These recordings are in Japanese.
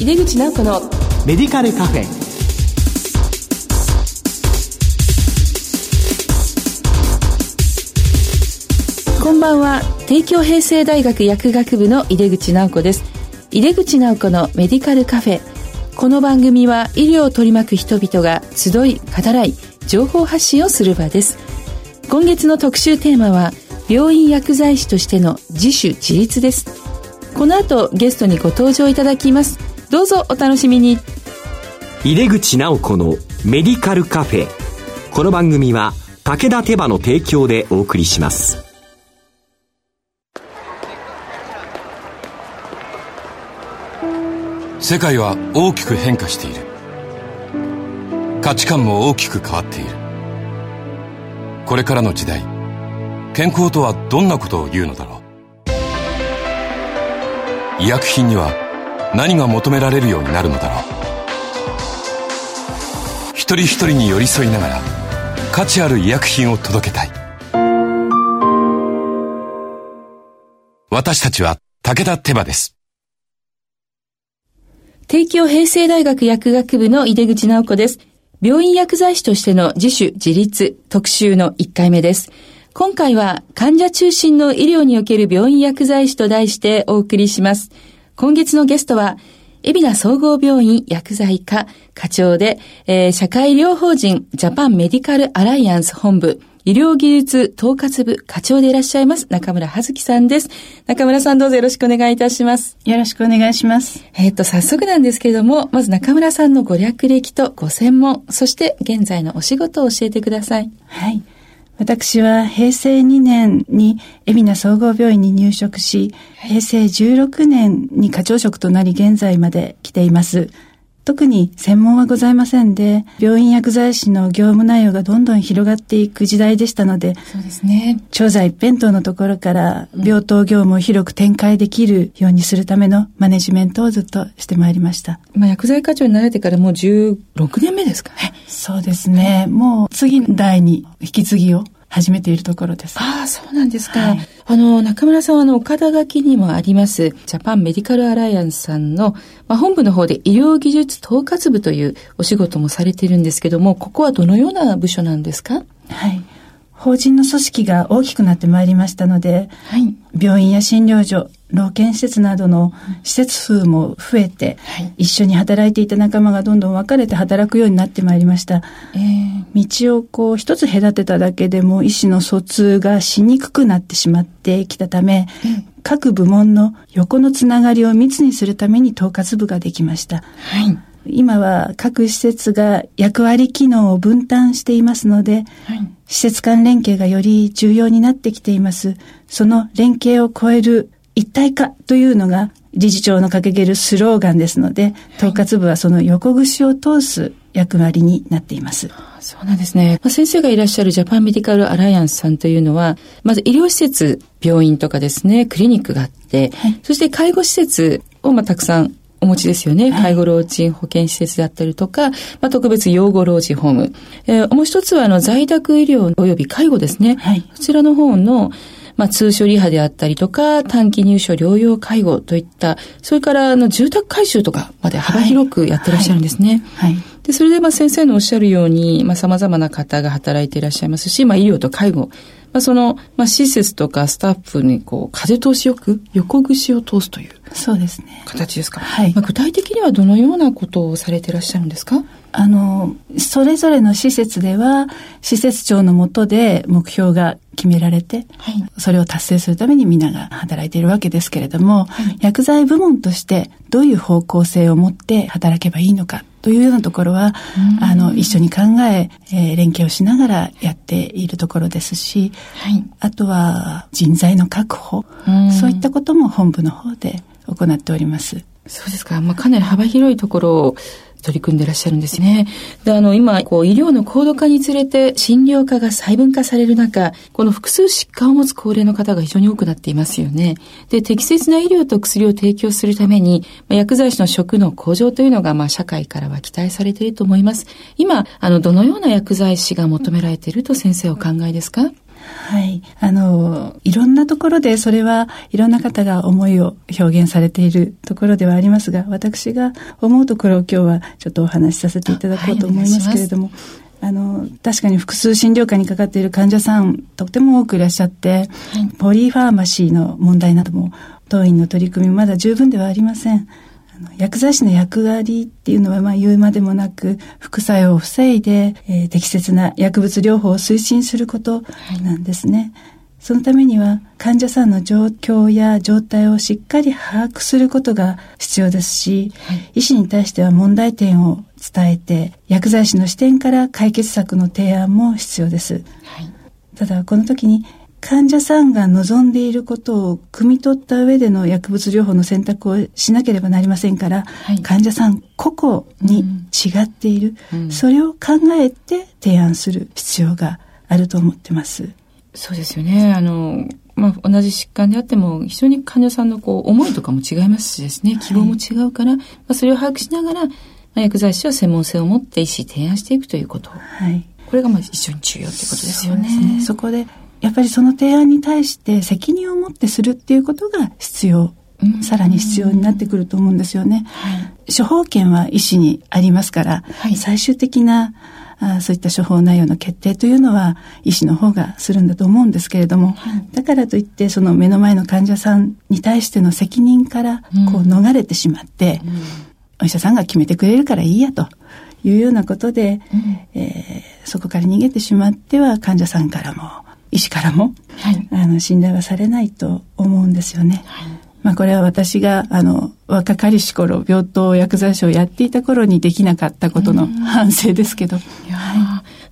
井出口直子のメディカルカフェ。こんばんは。帝京平成大学薬学部の井出口直子です。井出口直子のメディカルカフェ。この番組は医療を取り巻く人々が集い語らい情報発信をする場です。今月の特集テーマは病院薬剤師としての自主自立です。この後ゲストにご登場いただきますどうぞお楽しみに。入れ口直子のメディカルカフェ。この番組は武田手羽の提供でお送りします。世界は大きく変化している。価値観も大きく変わっている。これからの時代健康とはどんなことを言うのだろう。医薬品には何が求められるようになるのだろう一人一人に寄り添いながら価値ある医薬品を届けたい私たちは武田手羽です帝京平成大学薬学部の井出口直子です。病院薬剤師としての自主自立特集の1回目です。今回は患者中心の医療における病院薬剤師と題してお送りします。今月のゲストは、海老名総合病院薬剤科課長で、えー、社会医療法人ジャパンメディカルアライアンス本部医療技術統括部課長でいらっしゃいます中村葉月さんです。中村さんどうぞよろしくお願いいたします。よろしくお願いします。えっ、と、早速なんですけれども、まず中村さんのご略歴とご専門、そして現在のお仕事を教えてください。はい。私は平成2年に海老名総合病院に入職し、平成16年に課長職となり現在まで来ています。特に専門はございませんで、病院薬剤師の業務内容がどんどん広がっていく時代でしたので、そうですね。調剤一辺倒のところから病棟業務を広く展開できるようにするためのマネジメントをずっとしてまいりました。まあ、薬剤課長になられてからもう16年目ですかね。そうですね。もう次代に引き継ぎを始めているところです。ああ、そうなんですか。はい、あの、中村さんは、あの、岡田書きにもあります、ジャパンメディカルアライアンスさんの、まあ、本部の方で医療技術統括部というお仕事もされているんですけども、ここはどのような部署なんですか？はい。法人の組織が大きくなってまいりましたので、はい、病院や診療所、老健施設などの施設数も増えて、はい、一緒に働いていた仲間がどんどん分かれて働くようになってまいりました。えー、道をこう一つ隔てただけでも医師の疎通がしにくくなってしまってきたため、各部門の横のつながりを密にするために統括部ができました。はい。今は各施設が役割機能を分担していますので、はい、施設間連携がより重要になってきています。その連携を超える一体化というのが理事長の掲げるスローガンですので、統括部はその横串を通す役割になっています。そうなんですね。まあ、先生がいらっしゃるジャパンメディカルアライアンスさんというのは、まず医療施設、病院とかですね、クリニックがあって、はい、そして介護施設をまあたくさんお持ちですよね。介護老人保健施設であったりとか、まあ、特別養護老人ホーム。えー、もう一つは、あの、在宅医療及び介護ですね。はい、こちらの方の、まあ、通所リハであったりとか、短期入所療養介護といった、それからあの住宅改修とかまで幅広くやってらっしゃるんですね。はい。はい、で、それでまあ先生のおっしゃるように、まあ様々な方が働いていらっしゃいますし、まあ医療と介護、まあその、まあ施設とかスタッフにこう、風通しよく横串を通すという。そうですね。形ですか？はい。まあ具体的にはどのようなことをされていらっしゃるんですか？あの、それぞれの施設では、施設長のもとで目標が決められて、はい、それを達成するために皆が働いているわけですけれども、はい、薬剤部門としてどういう方向性を持って働けばいいのかというようなところは、あの、一緒に考ええー、連携をしながらやっているところですし、はい、あとは人材の確保、そういったことも本部の方で行っております。そうですか。まあ、かなり幅広いところを取り組んでいらっしゃるんですね。で、あの、今、こう、医療の高度化につれて診療科が細分化される中、この複数疾患を持つ高齢の方が非常に多くなっていますよね。で、適切な医療と薬を提供するために、ま、薬剤師の職の向上というのが、まあ、社会からは期待されていると思います。今、あの、どのような薬剤師が求められていると先生お考えですか？はい。あの、いろんなところでそれはいろんな方が思いを表現されているところではありますが、私が思うところを今日はちょっとお話しさせていただこうと思いますけれども、はいあの、確かに複数診療科にかかっている患者さん、とても多くいらっしゃって、はい、ポリファーマシーの問題なども、当院の取り組みまだ十分ではありません。薬剤師の役割っていうのはまあ言うまでもなく副作用を防いで、えー、適切な薬物療法を推進することなんですね。はいそのためには患者さんの状況や状態をしっかり把握することが必要ですし、はい、医師に対しては問題点を伝えて薬剤師の視点から解決策の提案も必要です。はい、ただこの時に患者さんが望んでいることを汲み取った上での薬物療法の選択をしなければなりませんから、はい、患者さん個々に違っている、うん、それを考えて提案する必要があると思ってます。そうですよね。あの、まあ、同じ疾患であっても、非常に患者さんのこう、思いとかも違いますしですね、希望も違うから、はい、まあ、それを把握しながら、まあ、薬剤師は専門性を持って医師提案していくということ。はい。これがまあ一緒に重要ということですよね。そねそこで、やっぱりその提案に対して責任を持ってするっていうことが必要。さらに必要になってくると思うんですよね。はい、処方権は医師にありますから、はい、最終的なあそういった処方内容の決定というのは医師の方がするんだと思うんですけれども、はい、だからといってその目の前の患者さんに対しての責任からこう逃れてしまって、うん、お医者さんが決めてくれるからいいやと。いうようなことで、うん、えー、そこから逃げてしまっては患者さんからも医師からも、はい、あの信頼はされないと思うんですよね。はいまあこれは私があの若かりし頃病棟薬剤師をやっていた頃にできなかったことの反省ですけど。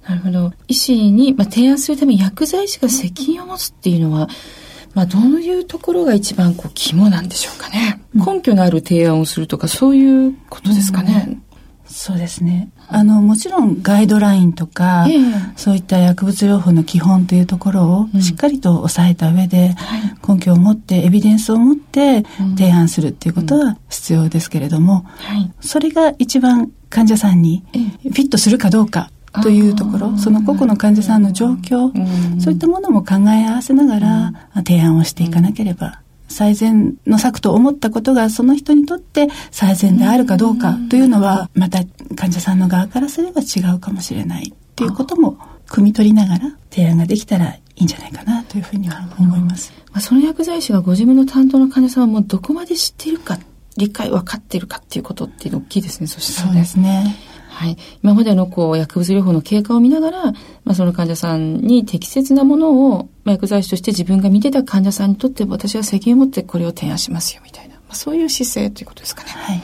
なるほど。医師に、まあ、提案するために薬剤師が責任を持つっていうのは、まあ、どういうところが一番こう肝なんでしょうかね。根拠のある提案をするとか、そういうことですかね。うんそうですね。あの、もちろんガイドラインとか、えー、そういった薬物療法の基本というところをしっかりと押さえた上で、うん、根拠を持って、エビデンスを持って提案するっていうことは必要ですけれども、うんはい、それが一番患者さんにフィットするかどうかというところ、その個々の患者さんの状況、そういったものも考え合わせながら提案をしていかなければ最善の策と思ったことがその人にとって最善であるかどうかというのはまた患者さんの側からすれば違うかもしれないっていうことも汲み取りながら提案ができたらいいんじゃないかなというふうには思います。まあ、その薬剤師がご自分の担当の患者さんはもうどこまで知っているか理解分かっているかっていうことって大きいですねそしたら、ね、そうですね。はい。今までのこう薬物療法の経過を見ながら、まあ、その患者さんに適切なものを、まあ、薬剤師として自分が見てた患者さんにとって私は責任を持ってこれを提案しますよみたいな、まあ、そういう姿勢ということですかね。はい。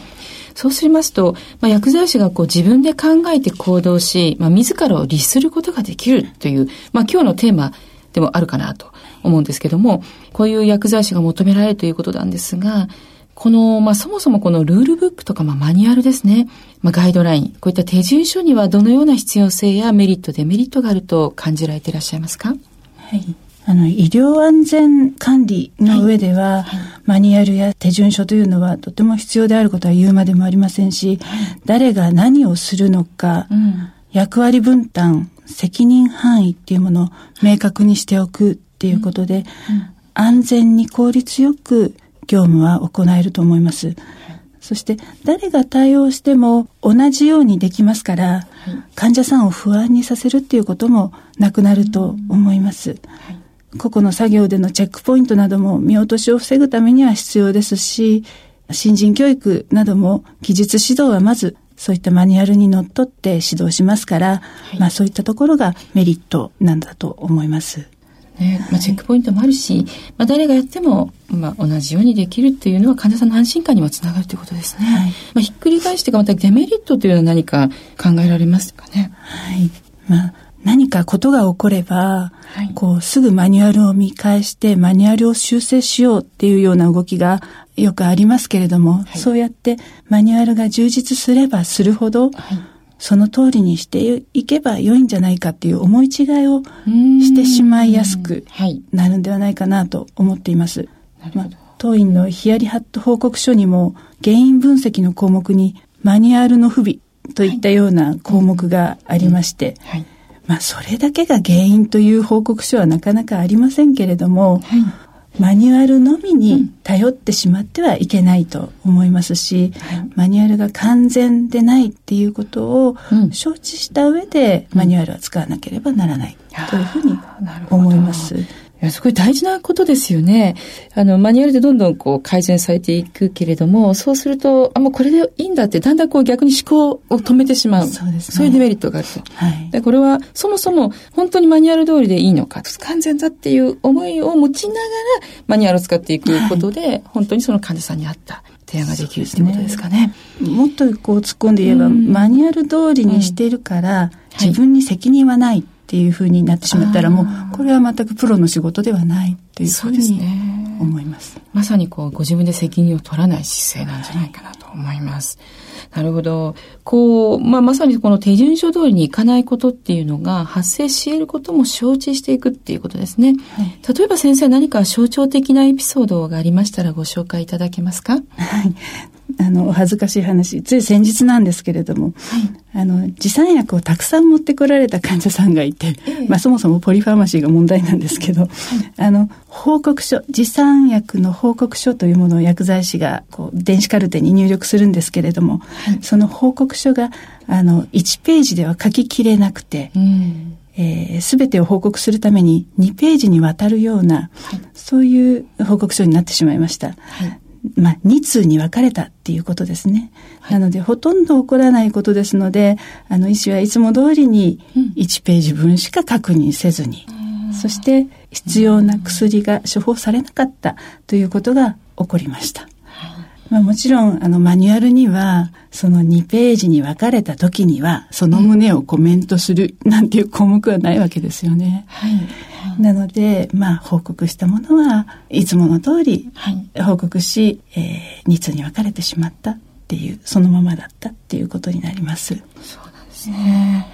そうしますと、まあ、薬剤師がこう自分で考えて行動し、まあ、自らを律することができるという、まあ、今日のテーマでもあるかなと思うんですけども、こういう薬剤師が求められるということなんですが、この、まあ、そもそもこのルールブックとか、まあ、マニュアルですね。まあ、ガイドライン、こういった手順書にはどのような必要性やメリット、デメリットがあると感じられていらっしゃいますか？はい。あの、医療安全管理の上では、はいはい、マニュアルや手順書というのはとても必要であることは言うまでもありませんし、はい、誰が何をするのか、うん、役割分担、責任範囲っていうものを明確にしておくっていうことで、うん。うん、安全に効率よく業務は行えると思います。そして誰が対応しても同じようにできますから、はい、患者さんを不安にさせるっていうこともなくなると思います。はい、個々の作業でのチェックポイントなども見落としを防ぐためには必要ですし、新人教育なども技術指導はまずそういったマニュアルにのっとって指導しますから、はい、まあそういったところがメリットなんだと思います。ね、まあ、チェックポイントもあるし、まあ、誰がやっても、まあ、同じようにできるっていうのは患者さんの安心感にもつながるということですね。はい、まあ、ひっくり返してまたデメリットというのは何か考えられますかね？はい。まあ、何かことが起これば、はい、こう、すぐマニュアルを見返して、マニュアルを修正しようっていうような動きがよくありますけれども、はい、そうやってマニュアルが充実すればするほど、はいその通りにしていけば良いんじゃないかっていう思い違いをしてしまいやすくなるんではないかなと思っています。まあ、当院のヒヤリハット報告書にも原因分析の項目にマニュアルの不備といったような項目がありまして、まあ、それだけが原因という報告書はなかなかありませんけれども、はいマニュアルのみに頼ってしまってはいけないと思いますし、うん、マニュアルが完全でないっていうことを承知した上で、マニュアルは使わなければならないというふうに思います。や、すごい大事なことですよね。あの、マニュアルでどんどんこう改善されていくけれども、そうすると、あ、もうこれでいいんだって、だんだんこう逆に思考を止めてしまう。そうです、ね、そういうデメリットがあると。はい。でこれは、そもそも本当にマニュアル通りでいいのか、完全だっていう思いを持ちながら、マニュアルを使っていくことで、はい、本当にその患者さんに合った提案ができるってことですかね。ねもっとこう突っ込んで言えば、マニュアル通りにしているから、自分に責任はない。っていうふうになってしまったらもうこれは全くプロの仕事ではないというふうに思います。すね、まさにこうご自分で責任を取らない姿勢なんじゃないかなと思います。はい、なるほど。こう、まあ、まさにこの手順書通りにいかないことっていうのが発生し得ることも承知していくっていうことですね。はい、例えば先生何か象徴的なエピソードがありましたらご紹介いただけますか？はい。あの、お恥ずかしい話、つい先日なんですけれども、はい、あの、持参薬をたくさん持ってこられた患者さんがいて、ええ、まあそもそもポリファーマシーが問題なんですけど、はい、あの、報告書、持参薬の報告書というものを薬剤師が、こう、電子カルテに入力するんですけれども、はい、その報告書が、あの、1ページでは書ききれなくて、うん。えー、全てを報告するために2ページにわたるような、はい、そういう報告書になってしまいました。はい、まあ、2通に分かれたっていうことですね。はい、なので、ほとんど起こらないことですので、あの、医師はいつも通りに1ページ分しか確認せずに、うん、そして必要な薬が処方されなかったということが起こりました。まあ、もちろん、あの、マニュアルには、その2ページに分かれた時には、その旨をコメントするなんていう項目はないわけですよね。はい。なので、まあ、報告したものはいつもの通り報告し、はい、えー、2通に分かれてしまったっていう、そのままだったっていうことになります。そうなんですね。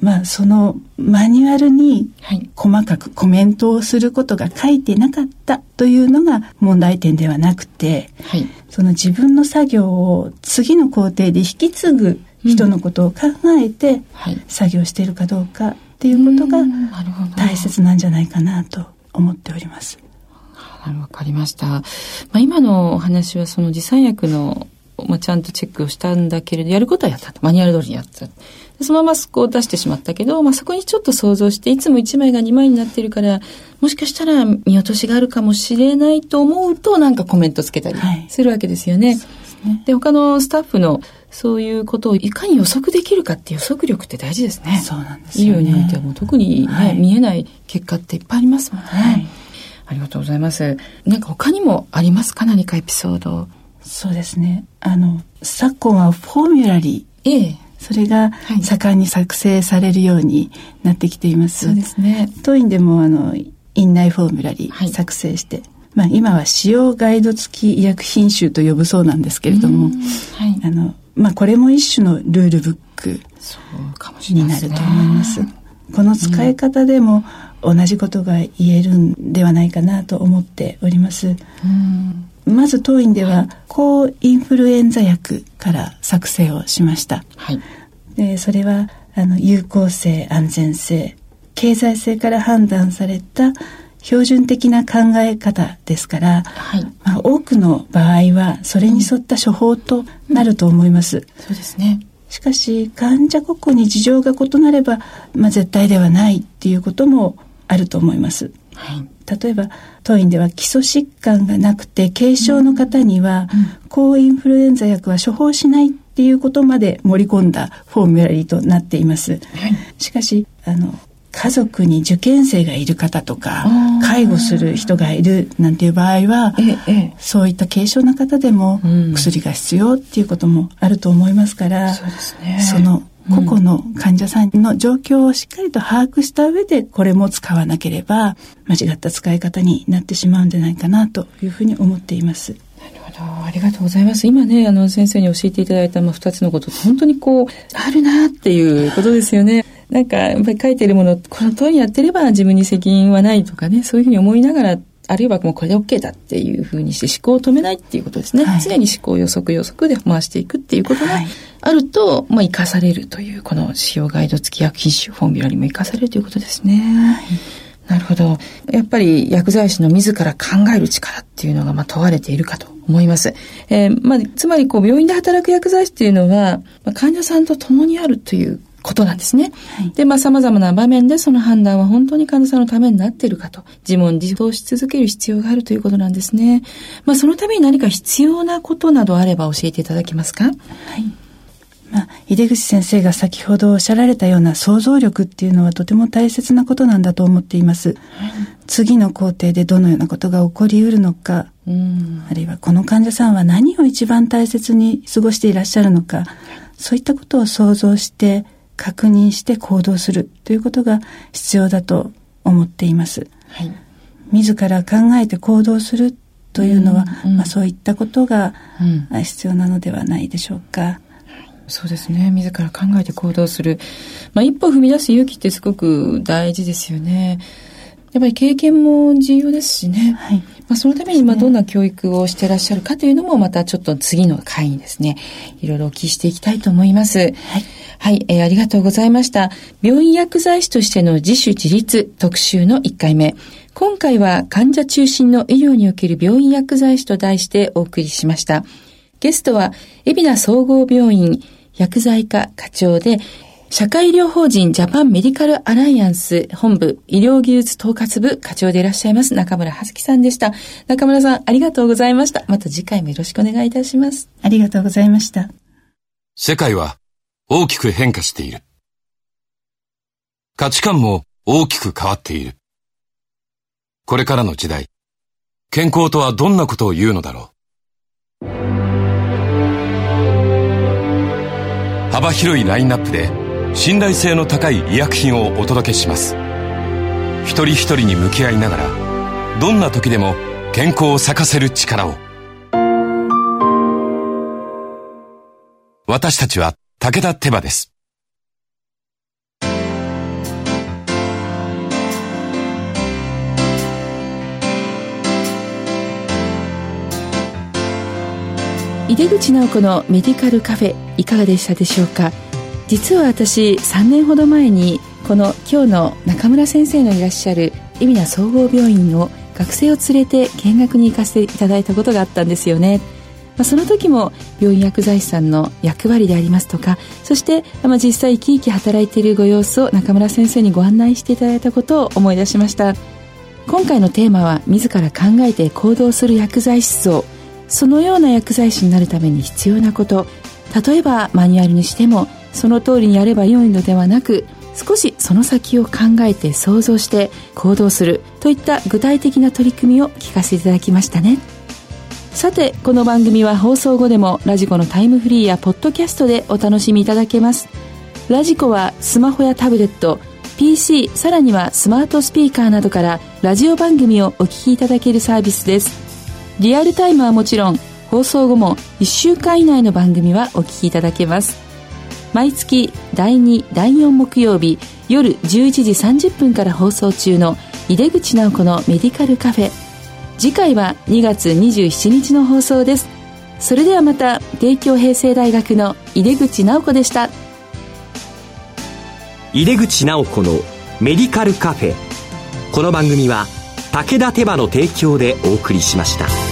まあ、そのマニュアルに細かくコメントをすることが書いてなかったというのが問題点ではなくて、はい、その自分の作業を次の工程で引き継ぐ人のことを考えて作業しているかどうかっていうことが大切なんじゃないかなと思っております。わかりました。まあ、今のお話はその持参薬のまあ、ちゃんとチェックをしたんだけれど、やることはやった。マニュアル通りにやった。そのままスコを出してしまったけど、まあ、そこにちょっと想像して、いつも1枚が2枚になってるから、もしかしたら見落としがあるかもしれないと思うと、なんかコメントつけたりするわけですよね。はい、で、他のスタッフのそういうことをいかに予測できるかっていう予測力って大事ですね。そうなんですね。医療においてはもう特にね、はい、見えない結果っていっぱいありますもんね。はい、ありがとうございます。なんか他にもありますか？何かエピソード。そうですね。あの、昨今はフォーミュラリー。ええ。それが盛んに作成されるようになってきています。そうですね。当院でもあの院内フォーミュラリー作成して、はい、まあ今は使用ガイド付き医薬品集と呼ぶそうなんですけれども、はい、あのまあこれも一種のルールブックになると思います。この使い方でも同じことが言えるんではないかなと思っております。うんまず当院では抗インフルエンザ薬から作成をしました。はい、でそれはあの有効性安全性経済性から判断された標準的な考え方ですから、はいまあ、多くの場合はそれに沿った処方となると思います。うん、そうですねしかし患者個々に事情が異なれば、まあ、絶対ではないっていうこともあると思います。はい例えば当院では基礎疾患がなくて軽症の方には、抗インフルエンザ薬は処方しないっていうことまで盛り込んだフォーミュラリーとなっています。しかしあの家族に受験生がいる方とか介護する人がいるなんていう場合は、ええ、そういった軽症な方でも薬が必要っていうこともあると思いますから、うん、そ、ね、の個々の患者さんの状況をしっかりと把握した上でこれも使わなければ間違った使い方になってしまうんじゃないかなというふうに思っています。なるほど。ありがとうございます。今ね、あの、先生に教えていただいた、まあ、二つのこと本当にこう、あるなっていうことですよね。なんか、やっぱり書いてるもの、この通りにやってれば自分に責任はないとかね、そういうふうに思いながらあるいはもうこれで OK だっていうふうにして思考を止めないっていうことですね。はい、常に思考予測予測で回していくっていうことがあると、まあ、生かされるという、この使用ガイド付き薬品種フォーミュラにも生かされるということですね。はいなるほど。やっぱり薬剤師の自ら考える力っていうのがまあ問われているかと思います。えー、まあ、つまりこう病院で働く薬剤師っていうのは、まあ、患者さんと共にあるということなんですね。はい、で、まあ様々な場面でその判断は本当に患者さんのためになっているかと自問自答し続ける必要があるということなんですね。まあそのために何か必要なことなどあれば教えていただけますか？はい。まあ、井出口先生が先ほどおっしゃられたような想像力っていうのはとても大切なことなんだと思っています。次の工程でどのようなことが起こりうるのか、あるいはこの患者さんは何を一番大切に過ごしていらっしゃるのか、そういったことを想像して確認して行動するということが必要だと思っています。はい、自ら考えて行動するというのは、うんうん、まあ、そういったことが必要なのではないでしょうか。そうですね。自ら考えて行動する。まあ、一歩踏み出す勇気ってすごく大事ですよね。やっぱり経験も重要ですしね。はい。まあ、そのために、まあ、どんな教育をしてらっしゃるかというのも、またちょっと次の回にですね、いろいろお聞きしていきたいと思います。はい。はい、えー、ありがとうございました。病院薬剤師としての自主自立特集の1回目。今回は患者中心の医療における病院薬剤師と題してお送りしました。ゲストは、海老名総合病院薬剤科課長で、社会医療法人ジャパンメディカルアライアンス本部医療技術統括部課長でいらっしゃいます中村葉月さんでした。中村さんありがとうございました。また次回もよろしくお願いいたします。ありがとうございました。世界は大きく変化している。価値観も大きく変わっている。これからの時代、健康とはどんなことを言うのだろう。幅広いラインナップで信頼性の高い医薬品をお届けします。一人一人に向き合いながらどんな時でも健康を咲かせる力を。私たちは武田手羽です。井出口直子のメディカルカフェいかがでしたでしょうか？実は私3年ほど前にこの今日の中村先生のいらっしゃる海老名総合病院の学生を連れて見学に行かせていただいたことがあったんですよね。まあ、その時も病院薬剤師さんの役割でありますとかそして、まあ、実際生き生き働いているご様子を中村先生にご案内していただいたことを思い出しました。今回のテーマは自ら考えて行動する薬剤師像そのような薬剤師になるために必要なこと。例えばマニュアルにしてもその通りにやればよいのではなく少しその先を考えて想像して行動するといった具体的な取り組みを聞かせていただきましたね。さてこの番組は放送後でもラジコのタイムフリーやポッドキャストでお楽しみいただけます。ラジコはスマホやタブレット PC さらにはスマートスピーカーなどからラジオ番組をお聞きいただけるサービスです。リアルタイムはもちろん放送後も1週間以内の番組はお聞きいただけます。毎月第2第4木曜日夜11時30分から放送中の井出口直子のメディカルカフェ。次回は2月27日の放送です。それではまた帝京平成大学の井出口直子でした。井出口直子のメディカルカフェ。この番組は武田手羽の提供でお送りしました。